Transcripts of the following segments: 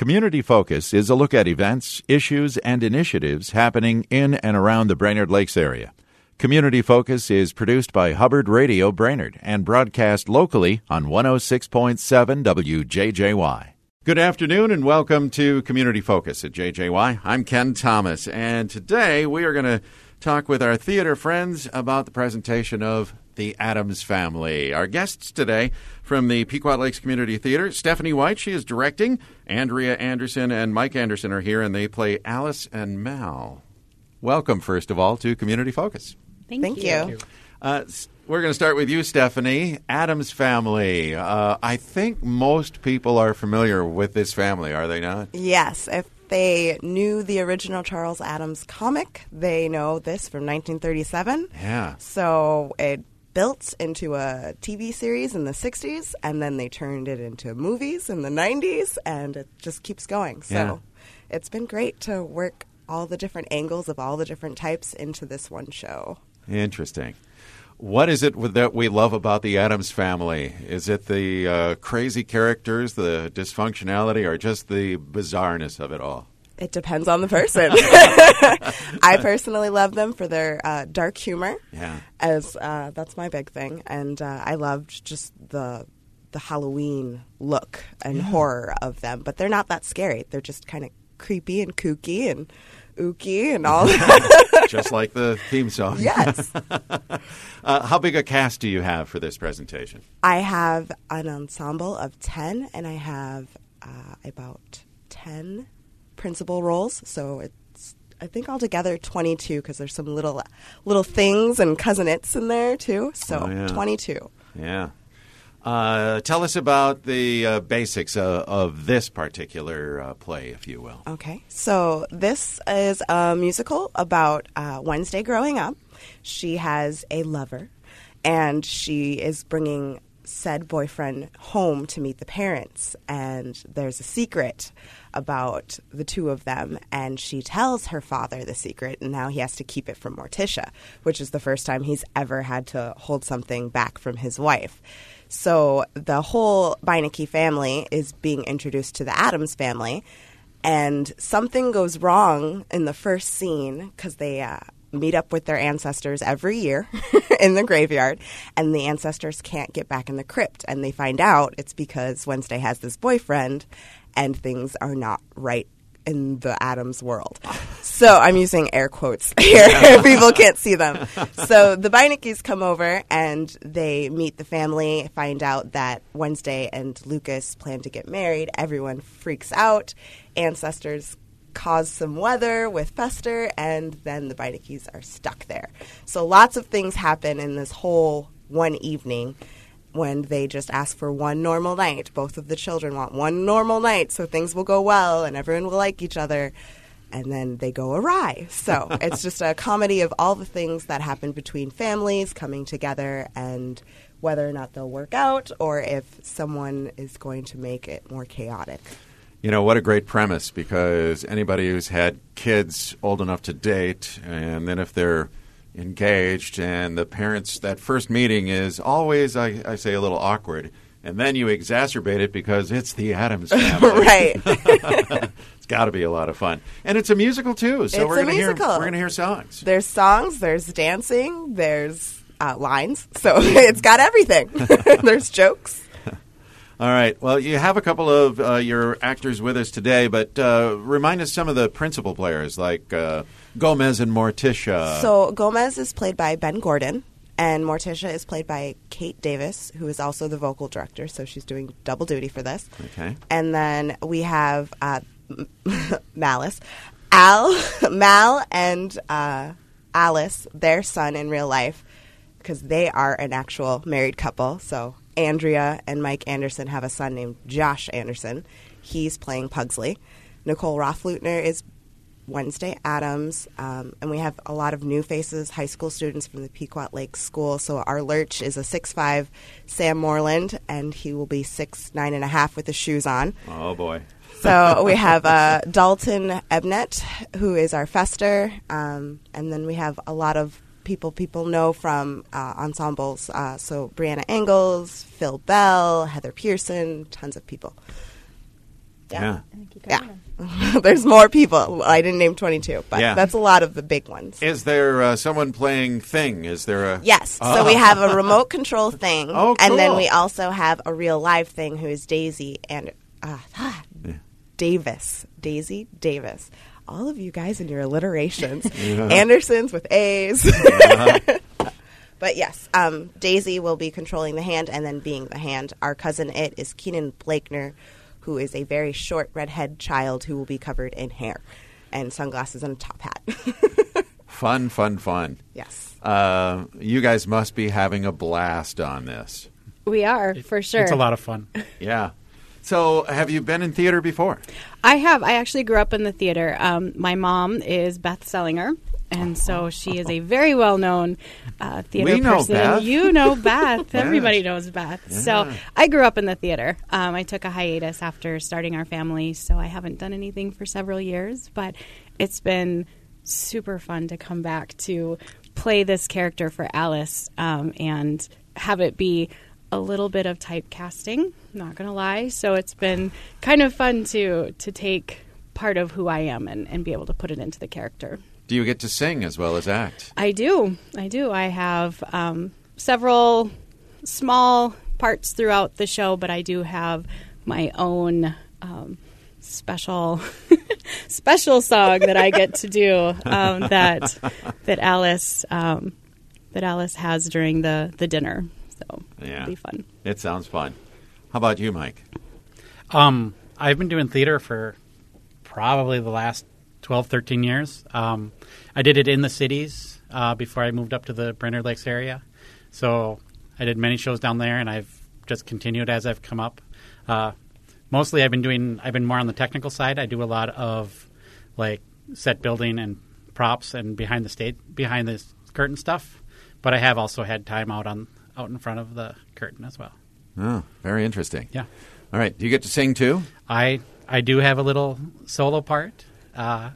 Community Focus is a look at events, issues, and initiatives happening in and around the Brainerd Lakes area. Community Focus is produced by Hubbard Radio Brainerd and broadcast locally on 106.7 WJJY. Good afternoon and welcome to Community Focus at JJY. I'm Ken Thomas, and today we are going to talk with our theater friends about the presentation of The Addams Family. Our guests today from the Pequot Lakes Community Theater, Stephanie White, she is directing. Andrea Anderson and Mike Anderson are here, and they play Alice and Mal. Welcome, first of all, to Community Focus. Thank, Thank you. you. Uh, we're going to start with you, Stephanie. Addams Family. Uh, I think most people are familiar with this family, are they not? Yes, if they knew the original Charles Addams comic, they know this from 1937. Yeah. So it built into a TV series in the 60s, and then they turned it into movies in the 90s, and it just keeps going. So Yeah. it's been great to work all the different angles of all the different types into this one show. Interesting. What is it that we love about the Addams family? Is it the uh, crazy characters, the dysfunctionality, or just the bizarreness of it all? It depends on the person. I personally love them for their uh, dark humor. Yeah. as uh, that's my big thing, and uh, I loved just the the Halloween look and horror of them. But they're not that scary. They're just kind of creepy and kooky and ooky and all that. just like the theme song. yes, Uh, how big a cast do you have for this presentation? I have an ensemble of ten, and I have uh, about ten principal roles. So it's I think altogether twenty two because there's some little little things and cousinettes in there too. So Oh, yeah. twenty two. Yeah. Uh, tell us about the uh, basics uh, of this particular uh, play, if you will. Okay, so this is a musical about uh, Wednesday growing up. She has a lover, and she is bringing said boyfriend home to meet the parents. And there's a secret about the two of them, and she tells her father the secret, and now he has to keep it from Morticia, which is the first time he's ever had to hold something back from his wife. So the whole Beineke family is being introduced to the Addams family, and something goes wrong in the first scene because they uh, meet up with their ancestors every year in the graveyard, and the ancestors can't get back in the crypt, and they find out it's because Wednesday has this boyfriend, and things are not right in the Addams world. So I'm using air quotes here. People can't see them. So the Beinekes come over and they meet the family, find out that Wednesday and Lucas plan to get married. Everyone freaks out. Ancestors cause some weather with Fester, and then the Beinekes are stuck there. So lots of things happen in this whole one evening when they just ask for one normal night. Both of the children want one normal night so things will go well and everyone will like each other. And then they go awry. So it's just a comedy of all the things that happen between families coming together and whether or not they'll work out or if someone is going to make it more chaotic. You know, what a great premise because anybody who's had kids old enough to date, and then if they're engaged and the parents, that first meeting is always, I, I say, a little awkward. And then you exacerbate it because it's the Addams family. right. it's got to be a lot of fun. And it's a musical, too. So It's we're gonna hear. We're going to hear songs. there's songs, there's dancing, there's uh, lines. So it's got everything. there's jokes. All right. Well, you have a couple of uh, your actors with us today, but uh, remind us some of the principal players like uh, Gomez and Morticia. So Gomez is played by Ben Gordon, and Morticia is played by Kate Davis, who is also the vocal director. So she's doing double duty for this. Okay. And then we have uh, Malice, Al, Mal, and uh, Alice, their son in real life, because they are an actual married couple. So Andrea and Mike Anderson have a son named Josh Anderson. He's playing Pugsley. Nicole Rothleutner is Wednesday Addams, um, and we have a lot of new faces, high school students from the Pequot Lake School. So our lurch is a six five Sam Moreland, and he will be six nine and a half with his shoes on. Oh, boy. So we have uh, Dalton Ebnett, who is our fester, um, and then we have a lot of people people know from uh, ensembles. Uh, so Brianna Engels, Phil Bell, Heather Pearson, tons of people. Yeah. I think you covered Yeah. There's more people. I didn't name 22, but Yeah. that's a lot of the big ones. Is there uh, someone playing Thing? Is there a Yes. So we have a remote control thing, Oh, and then we also have a real live thing who is Daisy and uh, Davis. Daisy Davis. All of you guys and your alliterations. Andersons with A's. but yes, um, Daisy will be controlling the hand and then being the hand. Our cousin It is Keenan Blakner, who is a very short redhead child who will be covered in hair and sunglasses and a top hat. Fun, fun, fun. yes. Uh, you guys must be having a blast on this. We are for sure. It's a lot of fun. Yeah. So, have you been in theater before? I have. I actually grew up in the theater. Um, my mom is Beth Sellinger, and so she is a very well known uh, theater We person. Beth. You know Beth. Yes. Everybody knows Beth. So I grew up in the theater. Um, I took a hiatus after starting our family, so I haven't done anything for several years, but it's been super fun to come back to play this character for Alice um, and have it be a little bit of typecasting. Not gonna lie, so it's been kind of fun to to take part of who I am and, and be able to put it into the character. Do you get to sing as well as act? I do. I do. I have um, several small parts throughout the show, but I do have my own um, special special song that I get to do um, that that Alice um, that Alice has during the the dinner. So Yeah. it'll be fun. It sounds fun. How about you, Mike? Um, I've been doing theater for probably the last 12, 13 years. Um, I did it in the cities uh, before I moved up to the Brainerd Lakes area. So I did many shows down there, and I've just continued as I've come up. Uh, mostly, I've been doing. I've been more on the technical side. I do a lot of like set building and props and behind the stage, behind the curtain stuff. But I have also had time out on out in front of the curtain as well. Oh, very interesting. Yeah. All right. Do you get to sing too? I I do have a little solo part, uh,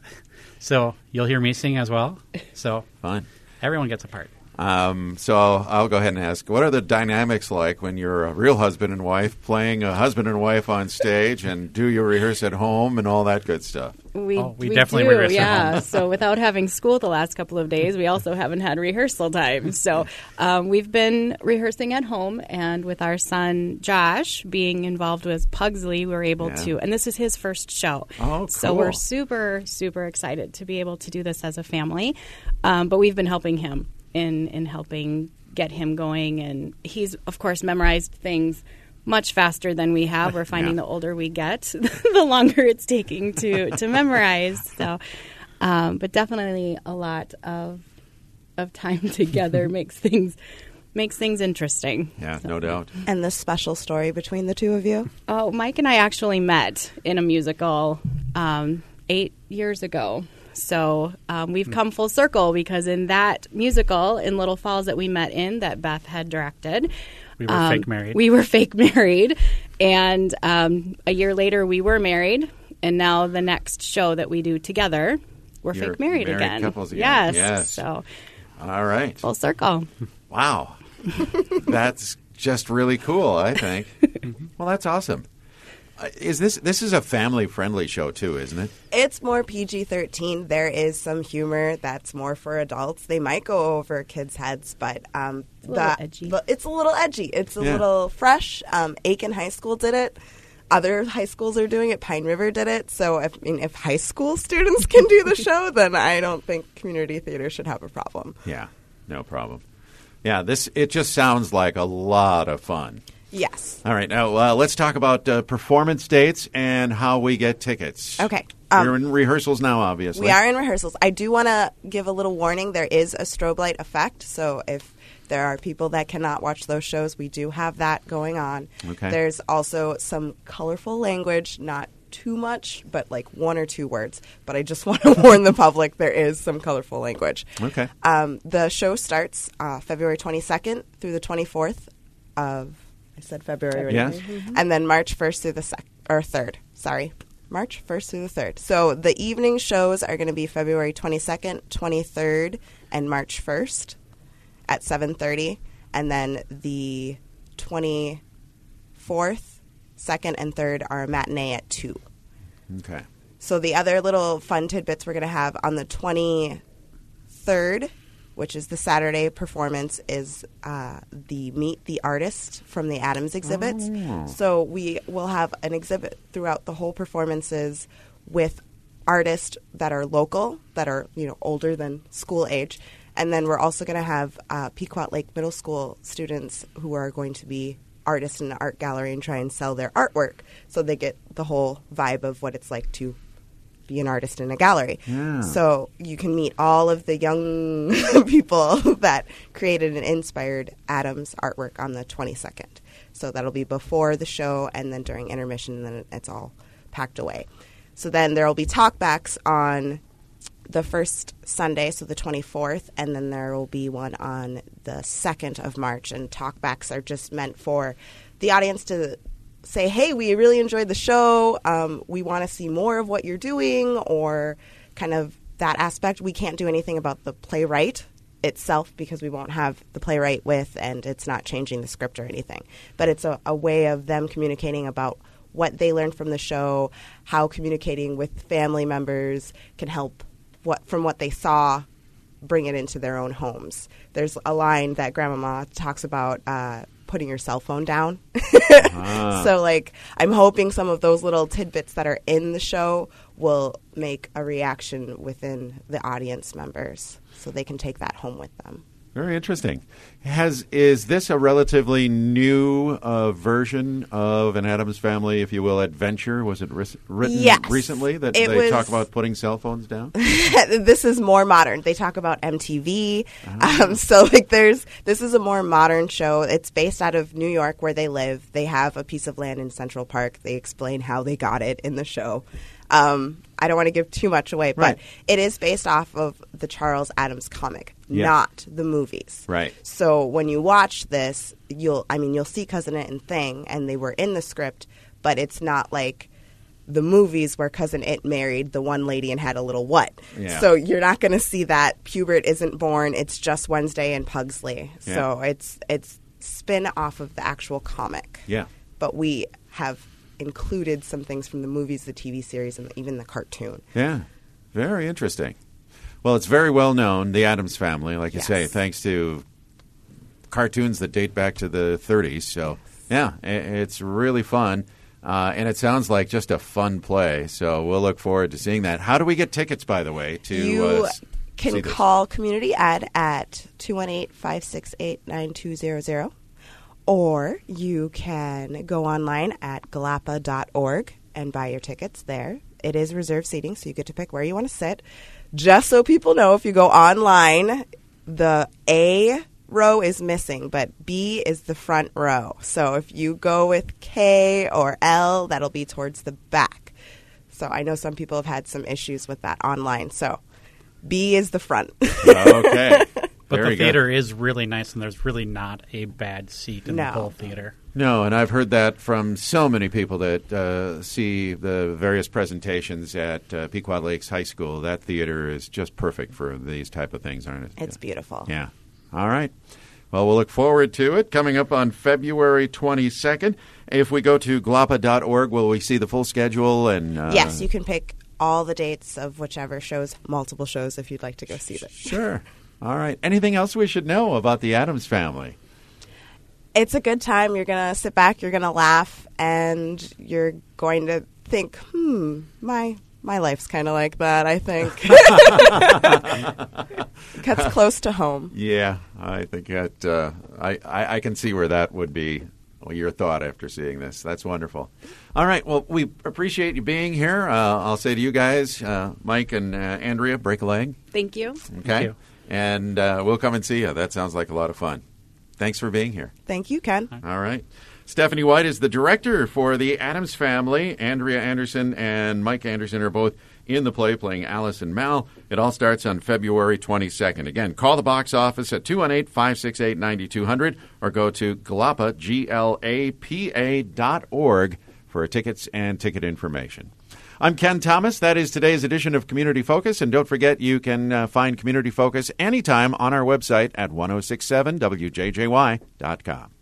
so you'll hear me sing as well. So Fine. everyone gets a part. Um, so I'll, I'll go ahead and ask: What are the dynamics like when you're a real husband and wife playing a husband and wife on stage, and do you rehearse at home and all that good stuff? We, Oh, we definitely do, rehearse at yeah. home. so without having school the last couple of days, we also haven't had rehearsal time. So um, we've been rehearsing at home, and with our son Josh being involved with Pugsley, we were able Yeah. to. And this is his first show. Oh, So we're super super excited to be able to do this as a family. Um, but we've been helping him in in helping get him going, and he's of course memorized things much faster than we have. We're finding Yeah. the older we get, the longer it's taking to to memorize. So, um, but definitely a lot of of time together makes things makes things interesting. Yeah, So- no doubt. And the special story between the two of you? Oh, Mike and I actually met in a musical um, eight years ago. So um, we've come full circle because in that musical in Little Falls that we met in, that Beth had directed, We were um, fake married. We were fake married, and um, a year later we were married. And now the next show that we do together, we're You're fake married, married again. couples again. Yes. Yes. So All right. full circle. Wow. that's just really cool, I think. well, that's awesome. Uh, Is this this is a family friendly show too, isn't it? It's more PG 13. There is some humor that's more for adults. They might go over kids' heads, but um, a the- edgy. the- it's a little edgy. It's a Yeah. little fresh. Um, Aitkin High School did it. Other high schools are doing it. Pine River did it. So, if, I mean, if high school students can do the show, then I don't think community theater should have a problem. Yeah, no problem. Yeah, this it just sounds like a lot of fun. Yes. All right, now uh, let's talk about uh, performance dates and how we get tickets. Okay. Um, You're in rehearsals now, obviously. We are in rehearsals. I do want to give a little warning. There is a strobe light effect, so if there are people that cannot watch those shows, we do have that going on. Okay. There's also some colorful language, not too much, but like one or two words. But I just want to warn the public there is some colorful language. Okay. Um, the show starts uh, February 22nd through the 24th of I said February. Yes. Mm-hmm. And then March 1st through the sec- or 3rd. Sorry. March 1st through the 3rd. So the evening shows are going to be February 22nd, 23rd, and March 1st at 7:30 and then the 24th, 2nd and 3rd are a matinee at 2. Okay. So the other little fun tidbits we're going to have on the 23rd, which is the Saturday performance, is uh, the Meet the Artist from the Addams exhibit. So we will have an exhibit throughout the whole performances with artists that are local, that are you know older than school age, and then we're also going to have uh, Pequot Lake Middle School students who are going to be artists in the art gallery and try and sell their artwork, so they get the whole vibe of what it's like to be an artist in a gallery. Yeah. So you can meet all of the young people that created and inspired Adam's artwork on the 22nd. So that'll be before the show and then during intermission, and then it's all packed away. So then there will be talkbacks on the first Sunday, so the 24th, and then there will be one on the 2nd of March. And talkbacks are just meant for the audience to say, hey, we really enjoyed the show. Um, we want to see more of what you're doing, or kind of that aspect. We can't do anything about the playwright itself because we won't have the playwright with, and it's not changing the script or anything. But it's a, a way of them communicating about what they learned from the show, how communicating with family members can help what from what they saw bring it into their own homes. There's a line that Grandmama talks about uh, putting your cell phone down. Ah. So, like, I'm hoping some of those little tidbits that are in the show will make a reaction within the audience members so they can take that home with them. Very interesting. Has is this a relatively new uh, version of an Addams Family, if you will, adventure? Was it ris- written Yes. recently that It they was- talk about putting cell phones down? this is more modern. They talk about MTV. Ah. Um, so like there's this is a more modern show. It's based out of New York where they live. They have a piece of land in Central Park. They explain how they got it in the show. Um, I don't want to give too much away, but Right. it is based off of the Charles Addams comic, Yeah. not the movies. Right. So when you watch this, you'll I mean you'll see Cousin It and Thing, and they were in the script, but it's not like the movies where Cousin It married the one lady and had a little what. Yeah. So you're not going to see that Pubert isn't born. It's just Wednesday and Pugsley. Yeah. So it's it's spin off of the actual comic. Yeah. But we have included some things from the movies, the TV series, and even the cartoon. Yeah, very interesting. Well, it's very well known, the Addams family, like you say, thanks to cartoons that date back to the 30s. So, yeah, it's really fun. Uh, and it sounds like just a fun play. So we'll look forward to seeing that. How do we get tickets, by the way, to you uh, can this? call community ed at 218-568-9200 or you can go online at galapa.org and buy your tickets there it is reserved seating so you get to pick where you want to sit just so people know if you go online the a row is missing but b is the front row so if you go with k or l that'll be towards the back so I know some people have had some issues with that online. So B is the front. okay. But Very the good. theater is really nice, and there's really not a bad seat in No. the whole theater. No, and I've heard that from so many people that uh, see the various presentations at uh, Pequot Lakes High School. That theater is just perfect for these type of things, aren't it? it's beautiful. Yeah. All right. Well, we'll look forward to it coming up on February 22nd. If we go to glapa.org, will we see the full schedule? And uh, Yes, you can pick all the dates of whichever shows, multiple shows, if you'd like to go see them. Sure. All right. Anything else we should know about the Addams family? It's a good time. You're going to sit back, you're going to laugh, and you're going to think, hmm, my. My life's kind of like that, I think. Cuts close to home. Yeah, I think that uh, I, I I can see where that would be your thought after seeing this. That's wonderful. All right, well, we appreciate you being here. Uh, I'll say to you guys, uh, Mike and uh, Andrea, break a leg. Thank you. Okay, you. And uh, we'll come and see you. That sounds like a lot of fun. Thanks for being here. Thank you, Ken. All right. Stephanie White is the director for the Addams Family. Andrea Anderson and Mike Anderson are both in the play playing Alice and Mal. It all starts on February 22nd. Again, call the box office at 218 568 9200 or go to glapa, G-L-A-P-A dot org for tickets and ticket information. I'm Ken Thomas. That is today's edition of Community Focus. And don't forget, you can uh, find Community Focus anytime on our website at 1067wjjy.com.